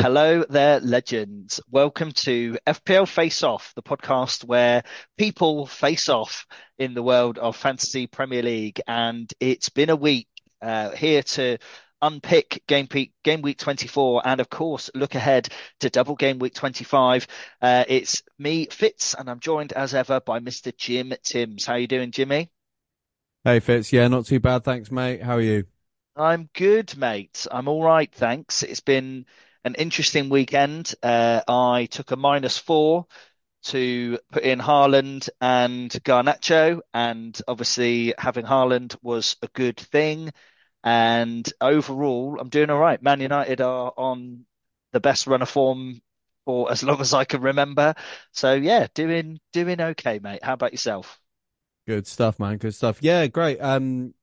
hello there, legends. Welcome to FPL Face Off, the podcast where people face off in the world of Fantasy Premier League. And it's been a week uh, here to unpick game, peak, game week 24 and, of course, look ahead to double game week 25. Uh, it's me, Fitz, and I'm joined as ever by Mr. Jim Timms. How are you doing, Jimmy? Hey, Fitz. Yeah, not too bad. Thanks, mate. How are you? I'm good, mate. I'm all right, thanks. It's been an interesting weekend. Uh, I took a minus four to put in Haaland and Garnacho, and obviously having Haaland was a good thing. And overall, I'm doing all right. Man United are on the best run of form for as long as I can remember. So yeah, doing doing okay, mate. How about yourself? Good stuff, man. Good stuff. Yeah, great. Um,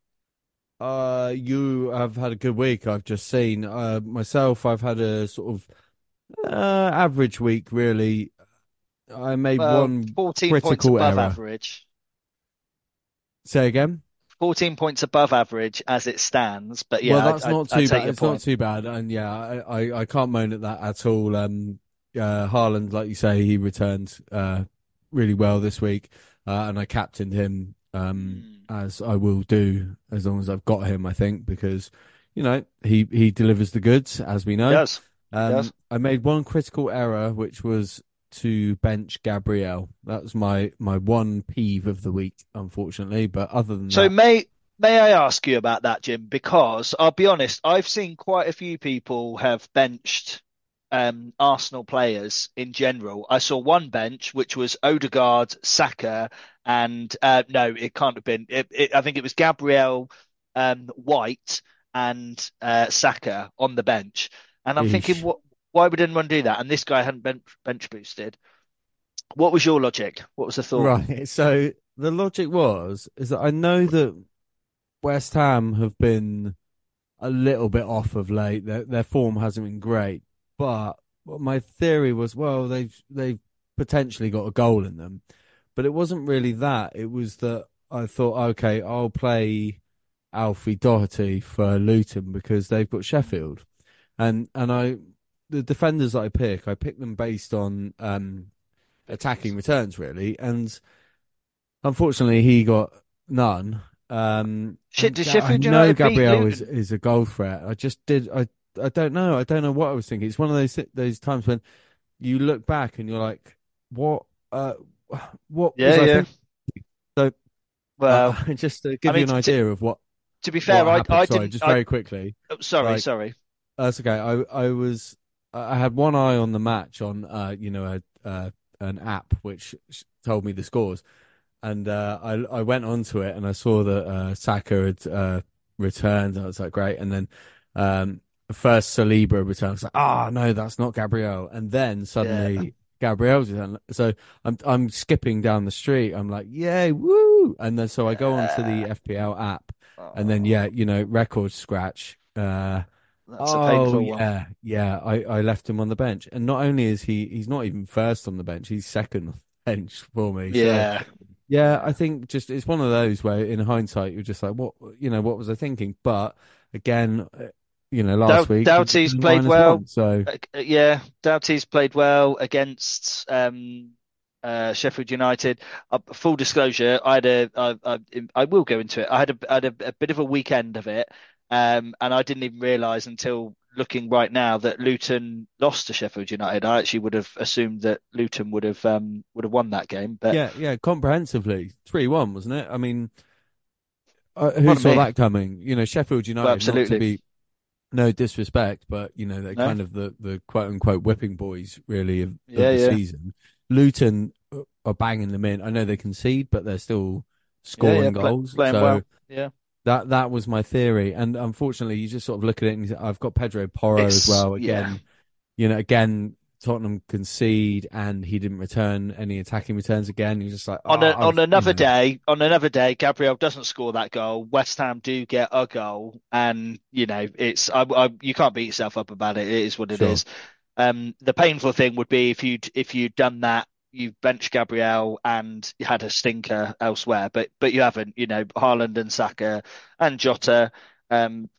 uh, you have had a good week. I've just seen. Uh, myself, I've had a sort of uh, average week, really. I made Well, one 14 points above error. average. Say again. 14 points above average as it stands, but yeah, well, that's I, not I too bad. It's not too bad, and yeah, I, I, I can't moan at that at all. Um, uh, Haaland, like you say, he returned uh really well this week, uh, and I captained him um Mm. as I will do as long as I've got him. I think because you know he he delivers the goods as we know. Yes, Um, yes. I made one critical error, which was to bench Gabriel. That was my my one peeve of the week, unfortunately. But other than that So that, may may I ask you about that, Jim? Because I'll be honest, I've seen quite a few people have benched um, Arsenal players in general. I saw one bench, which was Odegaard, Saka, and uh, no, it can't have been. It, it, I think it was Gabriel, um, White, and uh, Saka on the bench. And I'm thinking, what? Why would anyone do that? And this guy hadn't bench, bench boosted. What was your logic? What was the thought? right. So the logic was is that I know that West Ham have been a little bit off of late. Their their form hasn't been great, but my theory was, well, they've they've potentially got a goal in them, but it wasn't really that. It was that I thought, okay, I'll play Alfie Doughty for Luton because they've got Sheffield, and and I the defenders that I pick, I pick them based on um attacking returns really, and unfortunately he got none. Um, Shit, did Sheffield I know Gabriel is is a goal threat. I just did. I I don't know. I don't know what I was thinking. It's one of those those times when you look back and you're like, what uh what was Yeah, I yeah. thinking? So Well, uh, just to I give you an idea of what to be fair, I. I Sorry, didn't. just I very quickly. oh, sorry, Like sorry. that's okay. I I was I had one eye on the match on uh you know a uh, an app which told me the scores, and uh, I I went onto it and I saw that uh, Saka had uh, returned. I was like, great. And then um, first Saliba returns, like, ah, no, that's not Gabriel. And then Yeah. suddenly Gabriel's returned. So I'm I'm skipping down the street. I'm like, yay, woo! And then so I go onto the FPL app, and then Oh, yeah, you know, record scratch. Uh, that's a Oh painful one. yeah, yeah. I, I left him on the bench, and not only is he he's not even first on the bench, he's second on the bench for me. So Yeah. yeah, I think just it's one of those where in hindsight you're just like, what you know, what was I thinking? But again, you know, last week Doughty's played well. one, so Uh, uh, yeah, Doughty's played well against um, uh, Sheffield United. Uh, full disclosure, I had a, I, I, I will go into it. I had a, I had a, a bit of a weekend of it, um, and I didn't even realise until looking right now that Luton lost to Sheffield United. I actually would have assumed that Luton would have um, would have won that game, but yeah, yeah, comprehensively three one, wasn't it? I mean, uh, who pardon saw me. that coming? You know, Sheffield Well, United, not to absolutely. be no disrespect, but you know, they're No, kind of the the quote unquote whipping boys really of, of the yeah, season. Luton uh, are banging them in. I know they concede, but they're still yeah, yeah, scoring play, goals. So well. Yeah, that that was my theory. And unfortunately, you just sort of look at it and you say, I've got Pedro Porro as it's well. yeah. Again, you know, again, Tottenham concede and he didn't return any attacking returns again. You're just like, On a, oh, on I've, you another know, day, on another day, Gabriel doesn't score that goal. West Ham do get a goal, and you know it's I, I, you can't beat yourself up about it. It is what it sure. is. Um, the painful thing would be if you'd if you'd done that, you benched Gabriel and you had a stinker elsewhere, but but you haven't. You know, Haaland and Saka and Jota. Um,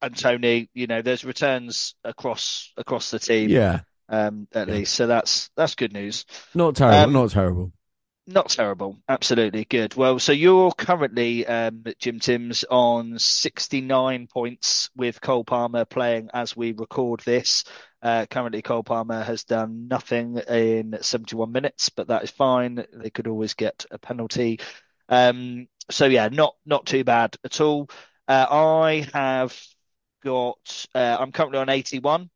and Toney, you know, there's returns across across the team, Yeah, um, at yeah. least. So that's that's good news. Not terrible, Um, not terrible. not terrible. Absolutely good. Well, so you're currently, um, Jim Timms on 69 points with Cole Palmer playing as we record this. Uh, currently, Cole Palmer has done nothing in 71 minutes, but that is fine. They could always get a penalty. Um, so yeah, not not too bad at all. Uh, I have got. Uh, I'm currently on 81 Ooh,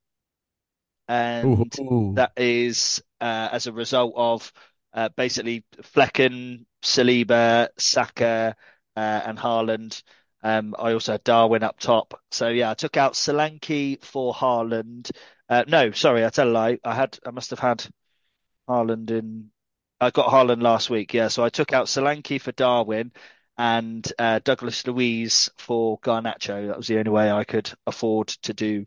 and ooh. that is uh, as a result of uh, basically Flekken, Saliba, Saka, uh, and Haaland. Um, I also had Darwin up top. So yeah, I took out Solanke for Haaland. Uh, no, sorry, I tell a lie. I had, I must have had Haaland in. I got Haaland last week. Yeah, so I took out Solanke for Darwin and uh, Douglas Luiz for Garnacho. That was the only way I could afford to do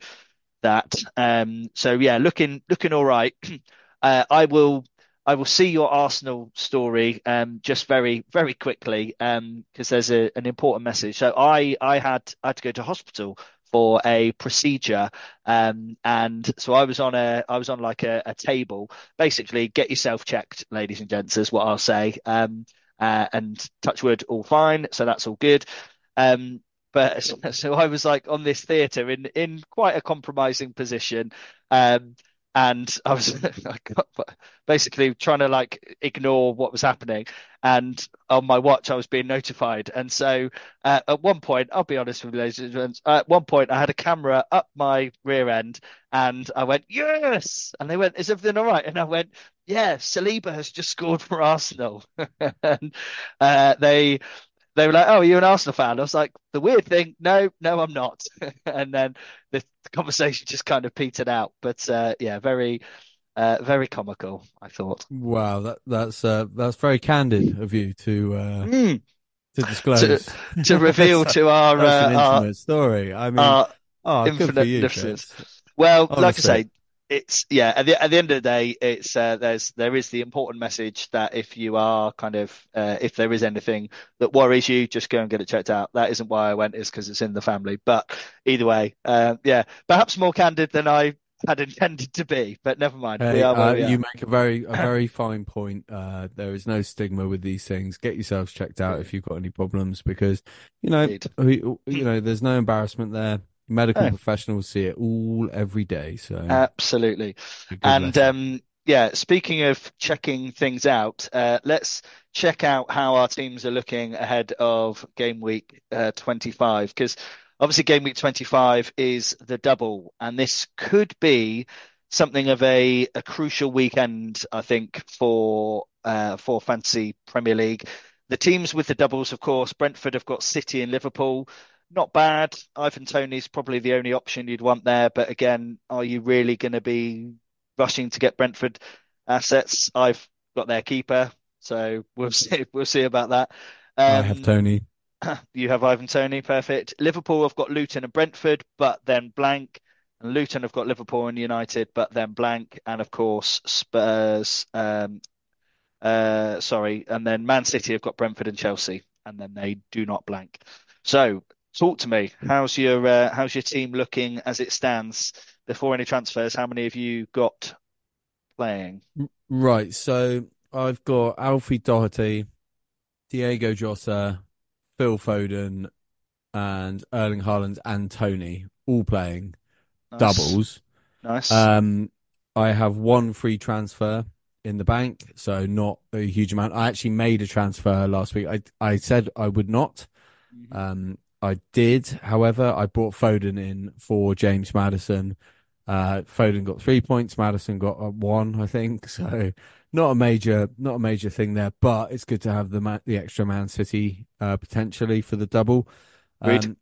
that. Um, so yeah, looking looking all right. Uh, I will I will see your Arsenal story um, just very very quickly um, because there's a, an important message. So I I had I had to go to hospital for a procedure um, and so I was on a I was on like a, a table. Basically, get yourself checked, ladies and gents, is what I'll say. Um, uh, and touch wood, all fine. So that's all good. Um, but so I was like on this theatre in in quite a compromising position, um, and I was I got, basically trying to like ignore what was happening. And on my watch, I was being notified. And so uh, at one point, I'll be honest with you, ladies and gentlemen, at one point I had a camera up my rear end, and I went yes, and they went, "Is everything all right?" And I went, "Yeah, Saliba has just scored for Arsenal," and uh, they they were like, "Oh, are you an Arsenal fan?" I was like, "The weird thing, no, no, I'm not." And then the, conversation just kind of petered out. But uh, yeah, very, uh, very comical, I thought. Wow, that that's uh, that's very candid of you to uh, Mm. to To disclose. to reveal to our uh, our story. I mean, oh, infinite you. Well, like I Honestly, say, it's yeah. At the at the end of the day, it's uh, there's there is the important message that if you are kind of uh, if there is anything that worries you, just go and get it checked out. That isn't why I went, is because it's in the family. But either way, uh, yeah, perhaps more candid than I had intended to be. But never mind, hey, uh, you make a very a very fine point. Uh, there is no stigma with these things. Get yourselves checked out if you've got any problems, because you know, we, you know, there's no embarrassment there. Medical No, professionals see it all every day, so absolutely. And um, yeah, speaking of checking things out, uh, let's check out how our teams are looking ahead of game week uh, 25. Because obviously, game week 25 is the double, and this could be something of a, a crucial weekend, I think, for uh, for Fantasy Premier League. The teams with the doubles, of course, Brentford have got City and Liverpool. Not bad. Ivan Toney's probably the only option you'd want there, but again, are you really going to be rushing to get Brentford assets. I've got their keeper, so we'll see. We'll see about that. I have Um, Toney. you have Ivan Toney, perfect. Liverpool have got Luton and Brentford, but then blank. And Luton have got Liverpool and United, but then blank. And of course, Spurs. Um, uh, sorry, and then Man City have got Brentford and Chelsea, and then they do not blank. So, talk to me. How's your uh, how's your team looking as it stands before any transfers? How many have you got playing? Right, so I've got Alfie Doughty, Diego Jota, Phil Foden, and Erling Haaland and Toney all playing Nice, doubles. nice. Um, I have one free transfer in the bank, so not a huge amount. I actually made a transfer last week. I I said I would not. Mhm. Um, I did, however, I brought Foden in for James Maddison. Uh, Foden got three points, Maddison got uh, one, I think. So not a major, not a major thing there, but it's good to have the ma the extra Man City uh, potentially for the double. Um,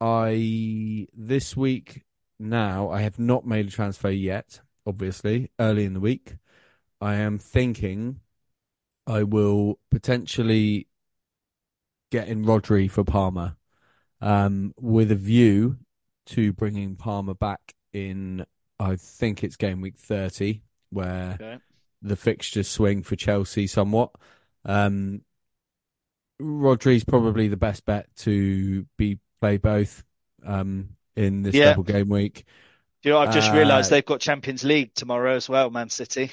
I this week now I have not made a transfer yet. Obviously, early in the week, I am thinking I will potentially get in Rodri for Palmer, um, with a view to bringing Palmer back in. I think it's game week thirty, where Okay. the fixtures swing for Chelsea somewhat. Um, Rodri's probably the best bet to be play both. Um, in this Yeah. double game week. Do you know, I've just Uh, realised they've got Champions League tomorrow as well, Man City.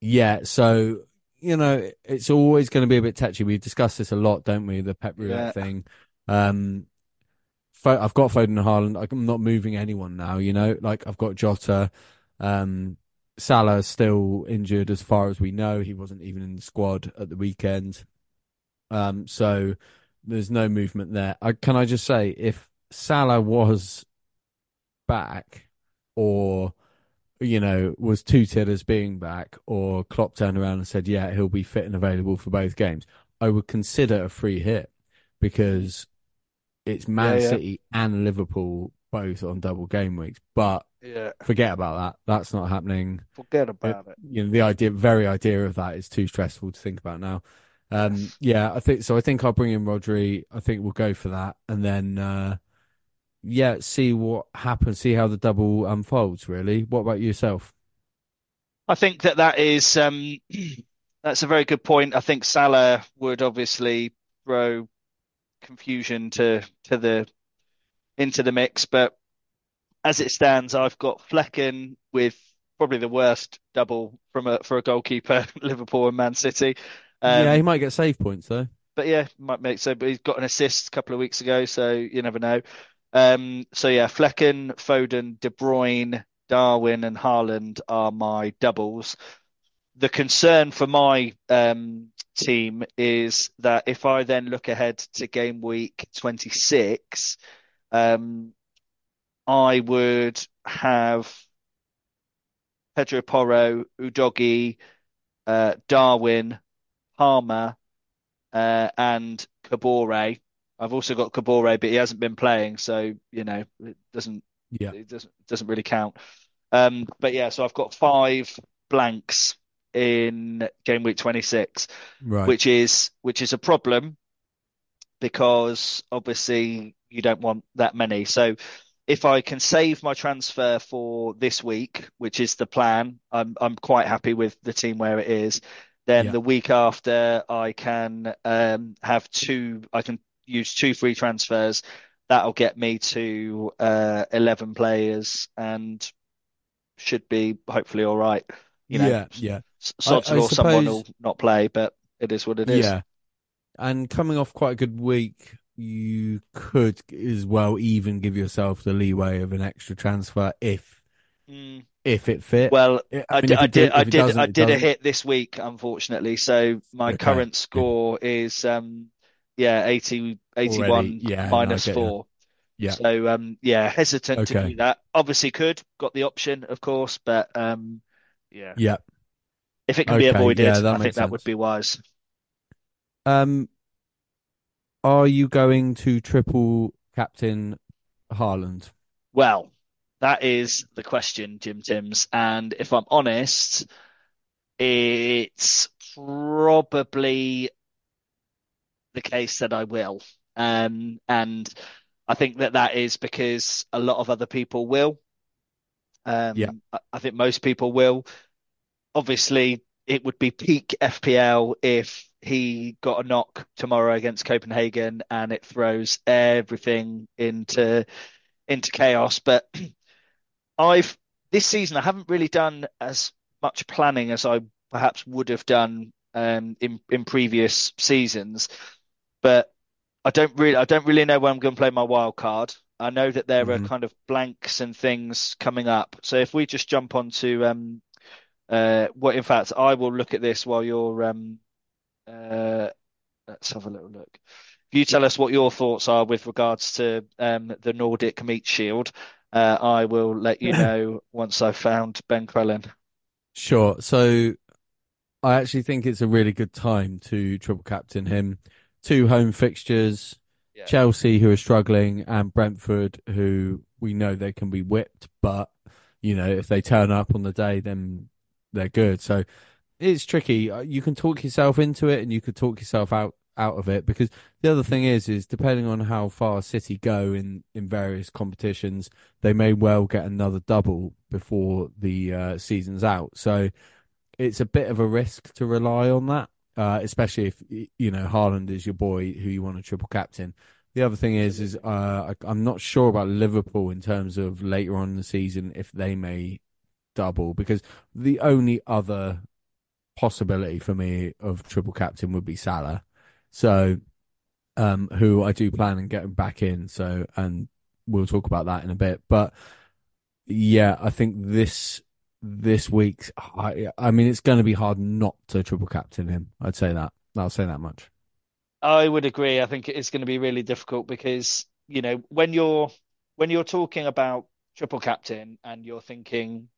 Yeah, so you know, it's always going to be a bit touchy. We discuss this a lot, don't we? The Pep roulette Yeah. thing. Um, I've got Foden and Haaland. I'm not moving anyone now. You know, like I've got Jota. Um, Salah's still injured, as far as we know. He wasn't even in the squad at the weekend. Um, so there's no movement there. I, can I just say, if Salah was back, or you know, was touted as being back, or Klopp turned around and said, "Yeah, he'll be fit and available for both games," I would consider a free hit because it's Man Yeah, yeah. City and Liverpool both on double game weeks. But Yeah, forget about that. That's not happening. forget about it. You know, the idea, very idea of that is too stressful to think about now. Um, yeah, I think so. I think I'll bring in Rodri. I think we'll go for that, and then uh, yeah, see what happens. See how the double unfolds. Really. What about yourself? I think that that is um, that's a very good point. I think Salah would obviously throw confusion to to the into the mix, but as it stands, I've got Flekken with probably the worst double from a for a goalkeeper, Liverpool and Man City. Um, yeah, he might get save points though. but yeah, might make so. But he's got an assist a couple of weeks ago, so you never know. Um, so yeah, Flekken, Foden, De Bruyne, Darwin, and Haaland are my doubles. The concern for my um, team is that if I then look ahead to game week 26, um, I would have Pedro Porro, Udogie, uh, Darwin, Palmer, uh, and Kabore. I've also got Kabore, but he hasn't been playing, so you know it doesn't Yeah, it doesn't doesn't really count. Um, but yeah, so I've got five blanks in game week 26, right. which is which is a problem because obviously you don't want that many. So if I can save my transfer for this week, which is the plan, I'm I'm quite happy with the team where it is. Then Yeah. the week after, I can um, have two. I can use two free transfers. That'll get me to uh, 11 players and should be hopefully all right. You know, yeah, yeah, sod's I- I law, someone will not play, but it is what it is. yeah. And coming off quite a good week, you could as well even give yourself the leeway of an extra transfer if Mm. if it fit. Well, I I mean, did, I did, I if it did, I did a hit this week, unfortunately. So my Okay, current score is, um, yeah, 80, 81 Already, yeah, no, minus you. four. Yeah. So, um, yeah, hesitant to Okay. do that. Obviously could, got the option, of course, but, um, yeah, Yeah. if it can be avoided, yeah, I think makes that would be wise. Um, are you going to triple captain Haaland? Well, that is the question, Jim Timms. And if I'm honest, it's probably the case that I will. Um, and I think that that is because a lot of other people will. Um, Yeah. I, I think most people will. Obviously, it would be peak FPL if he got a knock tomorrow against Copenhagen and it throws everything into into chaos. But I've this season I haven't really done as much planning as I perhaps would have done um, in in previous seasons. But I don't really I don't really know where I'm going to play my wild card. I know that there are Mhm. kind of blanks and things coming up. So if we just jump onto um uh what in fact I will look at this while you're um uh let's have a little look. If you tell us what your thoughts are with regards to um the Nordic Meat Shield, uh, I will let you know once I've found Ben Crellin. Sure. So I actually think it's a really good time to triple captain him. Two home fixtures, Yeah. Chelsea who are struggling and Brentford who we know they can be whipped, but you know, if they turn up on the day then they're good. So it's tricky. Uh, You can talk yourself into it and you could talk yourself out out of it because the other thing is is depending on how far City go in in various competitions, they may well get another double before the uh, season's out. So it's a bit of a risk to rely on that, uh, especially if you know Haaland is your boy who you want to triple captain. the other thing is, is uh, I, I'm not sure about Liverpool in terms of later on in the season if they may double because the only other possibility for me of triple captain would be Salah. So, um, who I do plan on getting back in. So, and we'll talk about that in a bit. But yeah, I think this this week's, I, I mean, it's going to be hard not to triple captain him. I'd say that. I'll say that much. I would agree. I think it's going to be really difficult because, you know, when you're when you're talking about triple captain and you're thinking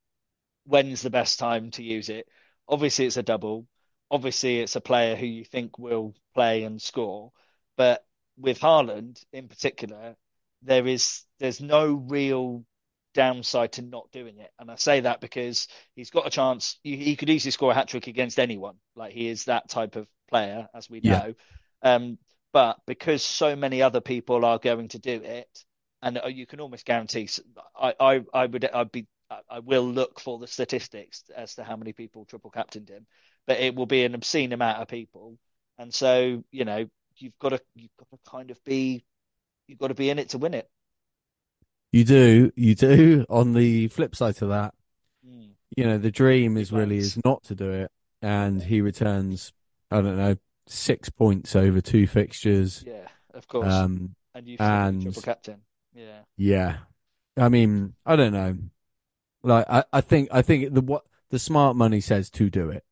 when's the best time to use it, obviously it's a double. Obviously it's a player who you think will play and score. But with Haaland in particular, there is there's no real downside to not doing it. And I say that because he's got a chance. He, could easily score a hat trick against anyone. Like he is that type of player, as we Yeah. know. Um, but because so many other people are going to do it, and uh, you can almost guarantee, I, I, I would, I'd be, I will look for the statistics as to how many people triple captained him, but it will be an obscene amount of people. And so, you know, you've got to, you've got to kind of be, you've got to be in it to win it. You do, you do. On the flip side to that, Mm. you know, the dream is really is not to do it, and he returns, I don't know, six points over two fixtures. Yeah, of course. Um, And still and triple captain. Yeah. yeah, I mean, I don't know. Like, I, I think, I think the what the smart money says to do it,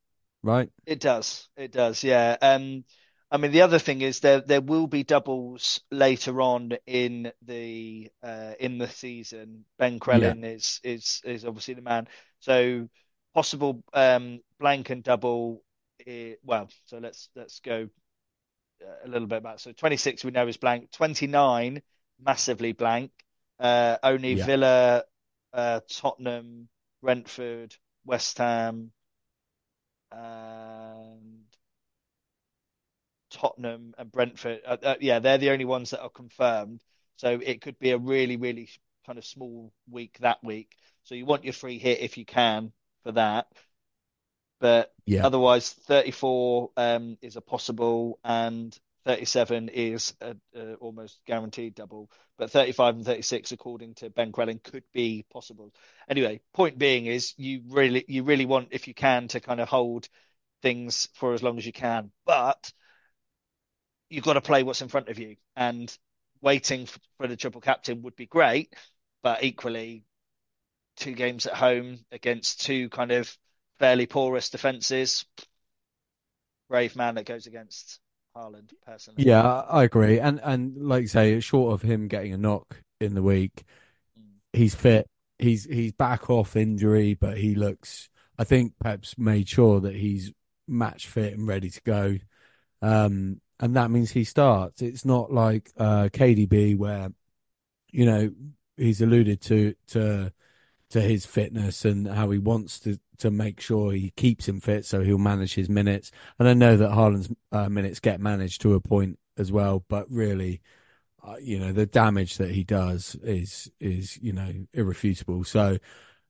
right? It does. It does. Yeah. Um, I mean, the other thing is there there will be doubles later on in the uh, in the season. Ben Yeah, is is is obviously the man. So possible um, blank and double. eh, well, so let's let's go uh, a little bit back. So 26 we know is blank. 29 massively blank. Uh, only yeah, Villa, uh, Tottenham, Brentford, West Ham, and Tottenham and Brentford. Uh, uh, yeah, they're the only ones that are confirmed. So it could be a really, really kind of small week that week. So you want your free hit if you can for that. But yeah, otherwise, 34 um, is a possible, and 37 is a, a almost guaranteed double. But 35 and 36, according to Ben Crellin, could be possible. Anyway, point being is you really, you really want, if you can, to kind of hold things for as long as you can. But you've got to play what's in front of you, and waiting for, for the triple captain would be great. But equally, two games at home against two kind of fairly porous defenses. Brave man that goes against Haaland, personally. yeah. I I agree. And and like you say, short of him getting a knock in the week, Mm. he's fit. He's he's back off injury, but he looks. I think Pep's made sure that he's match fit and ready to go. Um, and that means he starts. It's not like uh, KDB where you know he's alluded to to to his fitness and how he wants to to make sure he keeps him fit, so he'll manage his minutes. And I know that Haaland's uh, minutes get managed to a point as well, but really, uh, you know, the damage that he does is is you know irrefutable. So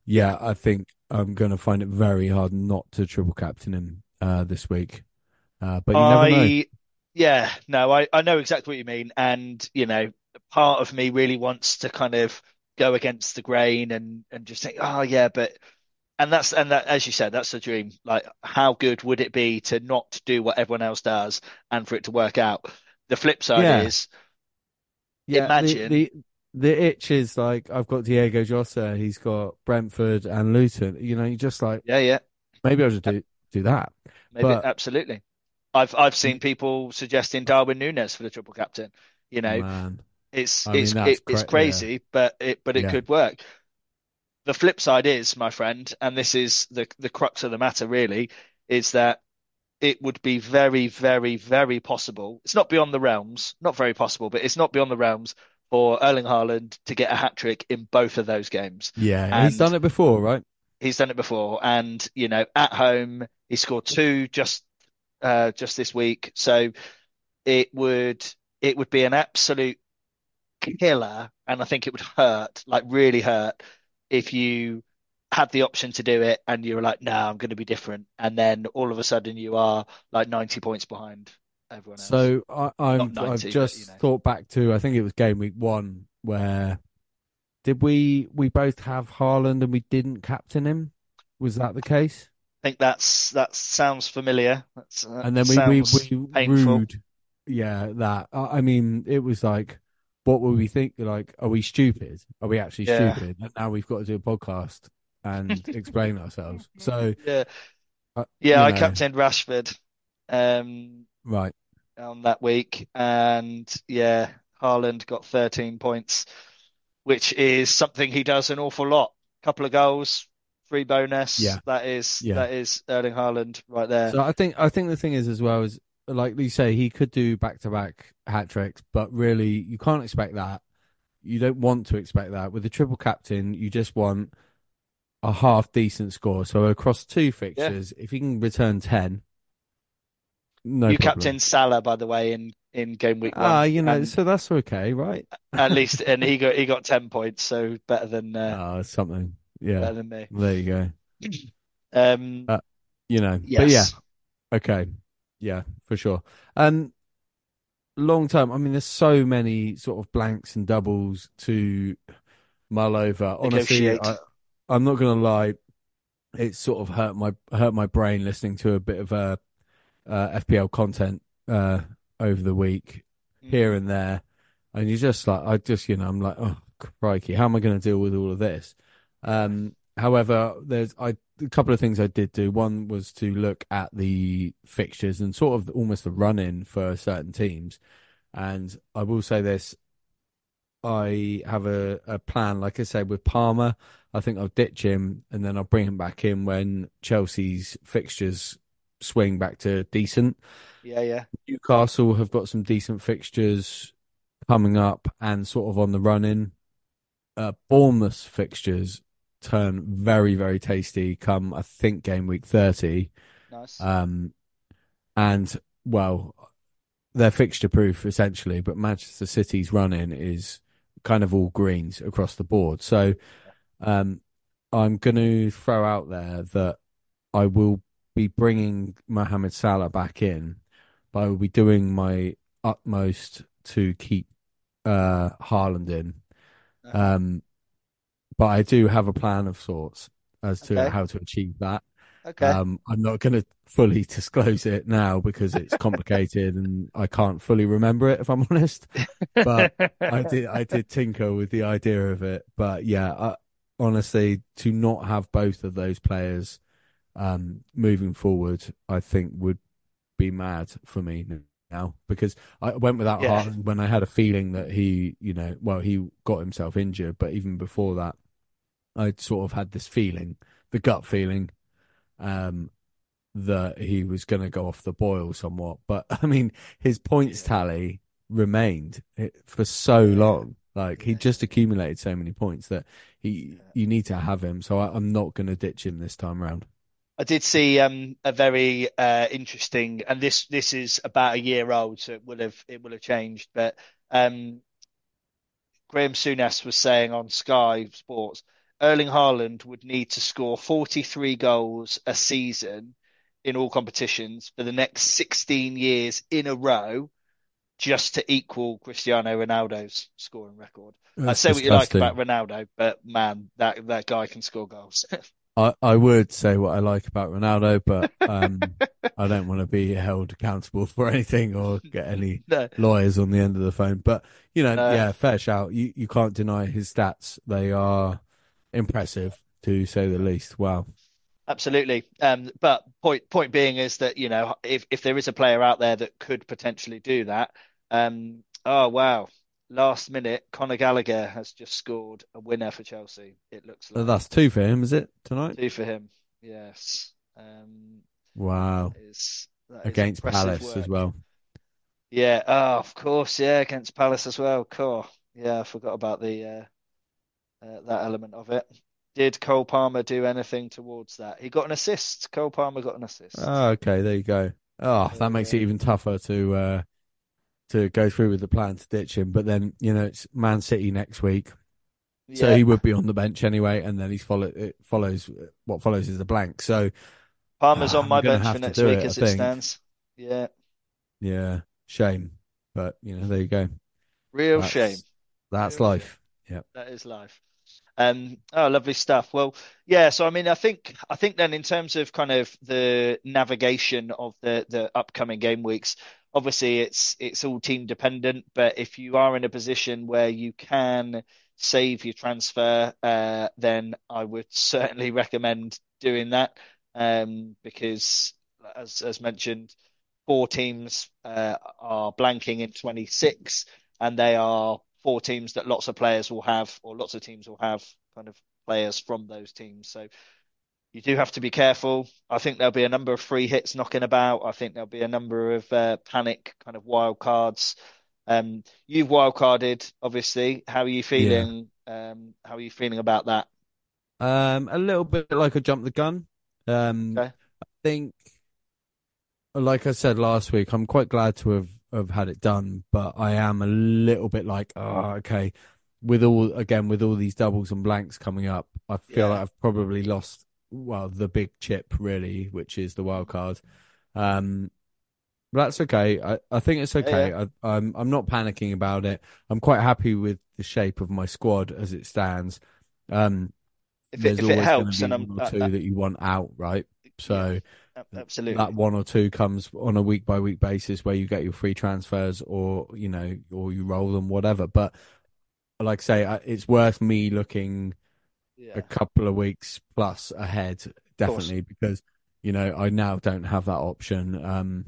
Yeah. I think I'm going to find it very hard not to triple captain him uh, this week. Uh, but you never know. I, yeah, no, I, I know exactly what you mean. And, you know, part of me really wants to kind of go against the grain and, and just think, oh, yeah, but, and that's, and that, as you said, that's the dream. Like, how good would it be to not do what everyone else does and for it to work out? The flip side Yeah, is, yeah. The imagine, the the itch is like I've got Diego Jota, he's got Brentford and Luton. You know, you just like yeah, yeah, maybe I'll just do do that. maybe, But absolutely. I've, I've seen people suggesting Darwin Núñez for the triple captain. You know, man, it's, I it's, that's it, it's cra yeah, crazy, but it, but it yeah, could work. the flip side is, my friend, and this is the the crux of the matter really, is that it would be very, very, very possible. It's not beyond the realms, not very possible, but it's not beyond the realms for Erling Haaland to get a hat trick in both of those games. yeah. He's done it before, right? he's done it before. And, you know, at home, he scored two just uh just this week. So it would it would be an absolute killer, and I think it would hurt, like really hurt, if you had the option to do it and you were like, no, I'm going to be different. And then all of a sudden you are like 90 points behind. everyone else. So I, 90, I've but, just you know. thought back to I think it was game week one where did we we both have Haaland and we didn't captain him? Was that the case? I think that's that sounds familiar. That's, that And then we we, we painful. rude, yeah. That I I mean, it was like, what were we think? Like, are we stupid? Are we actually Yeah. stupid? And now we've got to do a podcast and explain ourselves. So Yeah, uh, yeah. I know, captained Rashford um, right. on that week, and yeah, Haaland got 13 points, which is something he does an awful lot. A couple of goals, free bonus. Yeah. That is Yeah. that is Erling Haaland right there. So I think I think the thing is as well is like you say he could do back to back hat tricks, but really you can't expect that. You don't want to expect that with the triple captain. You just want a half decent score. So across two fixtures, if he can return ten, no you problem. captained Salah, by the way, in in game week one. Ah, you know, and so that's okay, right? at least, and he got he got 10 points, so better than uh, Ah, something. Yeah, better than me. there you go. Um, Uh, You know, yes. but yeah, okay, yeah, for sure. And long term, I mean, there's so many sort of blanks and doubles to mull over. Honestly, I, I'm not gonna lie, it sort of hurt my hurt my brain listening to a bit of uh, uh, FPL content uh, over the week Mm. here and there, and you just like I just you know I'm like oh crikey, how am I going to deal with all of this? Um, however, there's I a couple of things I did do. One was to look at the fixtures and sort of almost the run in for certain teams, and I will say this. I have a, a plan, like I said, with Palmer. I think I'll ditch him and then I'll bring him back in when Chelsea's fixtures swing back to decent. Yeah, yeah. Newcastle have got some decent fixtures coming up and sort of on the run in. Uh, Bournemouth's fixtures turn very, very tasty come, I think, game week 30. Nice. Um, and, well, they're fixture proof essentially, but Manchester City's run in is kind of all greens across the board. So um, I'm going to throw out there that I will be bringing Mohamed Salah back in, but I will be doing my utmost to keep uh, Haaland in. Uh-huh. Um, but I do have a plan of sorts as to Okay. how to achieve that. okay. Um, I'm not going to fully disclose it now because it's complicated and I can't fully remember it if I'm honest. but I did I did tinker with the idea of it, but yeah, I, honestly, to not have both of those players um, moving forward, I think would be mad for me now because I went without Yeah. Haaland when I had a feeling that he, you know, well, he got himself injured, but even before that, I'd sort of had this feeling, the gut feeling, um, that he was going to go off the boil somewhat. But I mean, his points tally remained eh, for so long. Like he just accumulated so many points that he, you need to have him. So I, I'm not going to ditch him this time around. I did see um, a very uh, interesting, and this this is about a year old, so it will have it will have changed. But um, Graham Souness was saying on Sky Sports, Erling Haaland would need to score 43 goals a season in all competitions for the next 16 years in a row, just to equal Cristiano Ronaldo's scoring record. I That's say what you like about Ronaldo, but man, that that guy can score goals. I, I would say what I like about Ronaldo, but um, I don't want to be held accountable for anything or get any No. lawyers on the end of the phone. But you know, No. yeah, fair shout. You you can't deny his stats; they are impressive to say the least. Wow. Absolutely. Um, but point point being is that, you know, if if there is a player out there that could potentially do that, um, oh wow. Last minute, Conor Gallagher has just scored a winner for Chelsea. It looks like that's two for him, is it tonight? two for him. Yes. Um, Wow. that is that Against Palace work. as well. Yeah, oh, of course, yeah, against Palace as well. Cool. Yeah, I forgot about the uh, uh, that element of it. Did Cole Palmer do anything towards that? He got an assist. Cole Palmer got an assist. Oh, okay, there you go. Oh, that makes it even tougher to uh, to go through with the plan to ditch him. But then you know it's Man City next week, so Yeah. he would be on the bench anyway, and then he's follow it follows what follows is a blank. So Palmer's Ah, on my bench for next week it, as I it think. stands. Yeah. Yeah, shame, but you know, there you go. Real shame. That's that's Real shame. Yeah, That is life. Um, oh, lovely stuff. Well, yeah. So, I mean, I think, I think then in terms of kind of the navigation of the the upcoming game weeks, obviously it's it's all team dependent. But if you are in a position where you can save your transfer, uh, then I would certainly recommend doing that. Um, because as as mentioned, four teams uh, are blanking in 26, and they are four teams that lots of players will have, or lots of teams will have kind of players from those teams. So you do have to be careful. I think there'll be a number of free hits knocking about. I think there'll be a number of uh, panic kind of wild cards. Um, you've wild carded, obviously. How are you yeah. feeling? Um, how are you feeling about that? Um, a little bit like I jumped the gun. Um, Okay. I think, like I said last week, I'm quite glad to have have had it done, but I am a little bit like, oh, okay. With all again, with all these doubles and blanks coming up, I feel like I've probably lost, well, the big chip really, which is the wild card. Um, But that's okay. I, I think it's Yeah, yeah. okay. I, I'm I'm not panicking about it. I'm quite happy with the shape of my squad as it stands. Um, If it if it helps, and I'm one or two that you want out, right? So a- that one or two comes on a week by week basis where you get your free transfers or you know or you roll them, whatever. But like I say, it's worth me looking a Yeah, of couple of weeks plus ahead, definitely, because you know I now don't have that option. Um,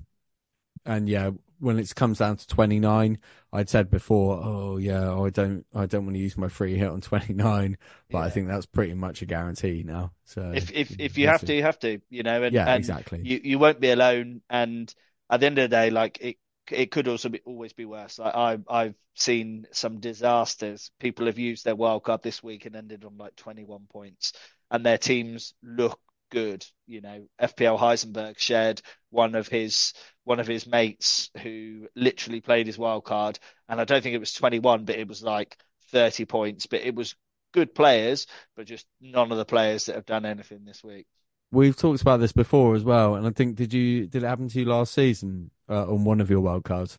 and yeah, when it comes down to 29, I'd said before, oh yeah, I don't I don't want to use my free hit on 29, but I think that's pretty much a guarantee now. So if if if you have to, you have to, you know, and Yeah, and exactly. you you won't be alone. And at the end of the day, like it it could also be always be worse. Like I I've seen some disasters. People have used their wild card this week and ended on like 21 points, and their teams look good. You know, FPL Heisenberg shared one of his one of his mates who literally played his wild card, and I don't think it was 21, but it was like 30 points. But it was good players but just none of the players that have done anything this week. We've talked about this before as well, and I think did you did it happen to you last season uh, on one of your wild cards,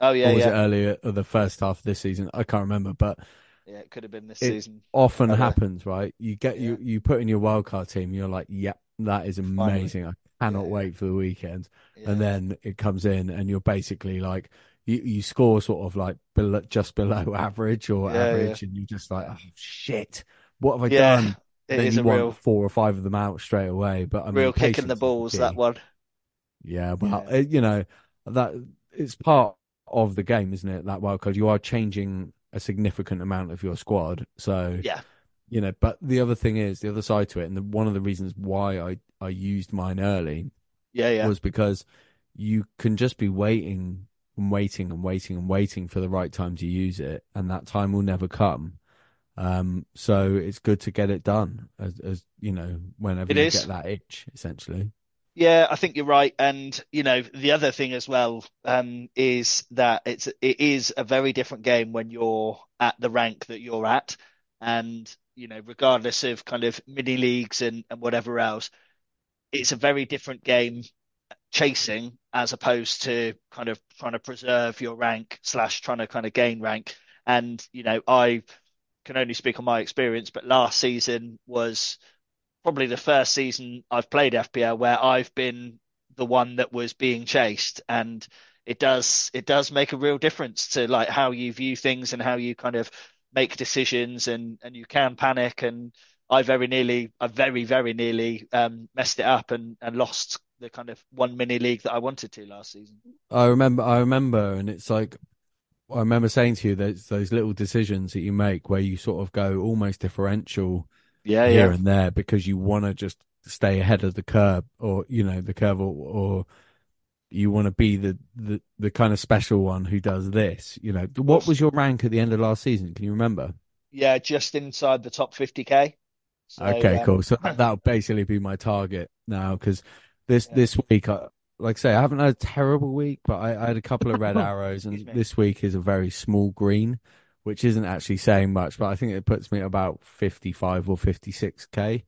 Oh yeah, or was it yeah, earlier or the first half of this season? I can't remember, but yeah. It could have been this it season. often happens, right? You get yeah, you you put in your wild card team, you're like, yep, that is finally. amazing. I Yeah, cannot yeah, wait for the weekend. And then it comes in and you're basically like you, you score sort of like below, just below average or yeah, yeah, average and you're just like, oh shit, what have I yeah. done? It Then is you a want real, four or five of them out straight away. But I mean, real kick in the patience is the balls that one. Yeah, well, Yeah, it, you know, that it's part of the game, isn't it? That wild card, you are changing a significant amount of your squad. So, yeah, you know, but the other thing is the other side to it, and the, one of the reasons why I I used mine early yeah, yeah. was because you can just be waiting and waiting and waiting and waiting for the right time to use it, and that time will never come. Um, so it's good to get it done as as you know, whenever It you get that itch, essentially. Yeah, I think you're right. And you know, the other thing as well, um, is that it's it is a very different game when you're at the rank that you're at, and you know, regardless of kind of mini leagues and and whatever else, it's a very different game chasing as opposed to kind of trying to preserve your rank slash trying to kind of gain rank. And, you know, I can only speak on my experience, but last season was probably the first season I've played FPL where I've been the one that was being chased. And it does it does make a real difference to like how you view things and how you kind of make decisions and and you can panic and I very nearly I very very nearly um messed it up and and lost the kind of one mini league that I wanted to last season. I remember, I remember, and it's like I remember saying to you those those little decisions that you make where you sort of go almost differential Yeah, here yeah. and there because you want to just stay ahead of the curve or you know the curve or, or you want to be the, the the kind of special one who does this. You know, what was your rank at the end of last season? Can you remember? Yeah, just inside the top 50k. So Okay, um cool. So that'll basically be my target now because this yeah. this week, I, like I say, I haven't had a terrible week, but I, I had a couple of red arrows, and this week is a very small green, which isn't actually saying much, but I think it puts me at about 55 or 56k.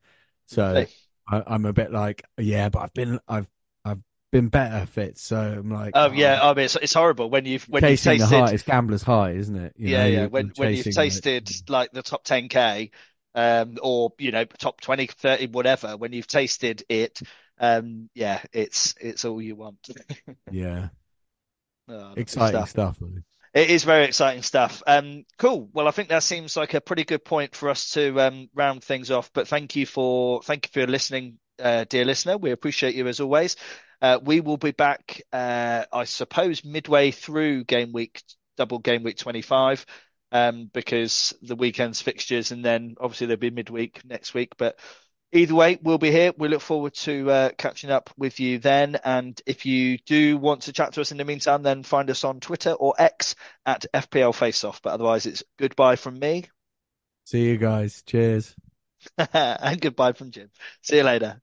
So I, I'm a bit like, yeah, but I've been, I've, I've been better fits. So I'm like, oh yeah, I mean it's, it's horrible when you've when you've chasing the tasted high, it's gambler's high, isn't it? You yeah know, yeah when when you've tasted it. like the top 10k um or you know top 20 30 whatever when you've tasted it um yeah it's it's all you want Yeah, Oh, exciting stuff. stuff. It is very exciting stuff. Um, cool. Well, I think that seems like a pretty good point for us to um, round things off. But thank you for thank you for listening, uh, dear listener. We appreciate you as always. Uh, we will be back, uh, I suppose, midway through game week, double game week 25, um, because the weekend's fixtures, and then obviously there'll be midweek next week. But Either way, we'll be here. We look forward to uh, catching up with you then. And if you do want to chat to us in the meantime, then find us on Twitter or X at FPL Faceoff. But otherwise, it's goodbye from me See you guys. Cheers. and goodbye from Jim. See you later.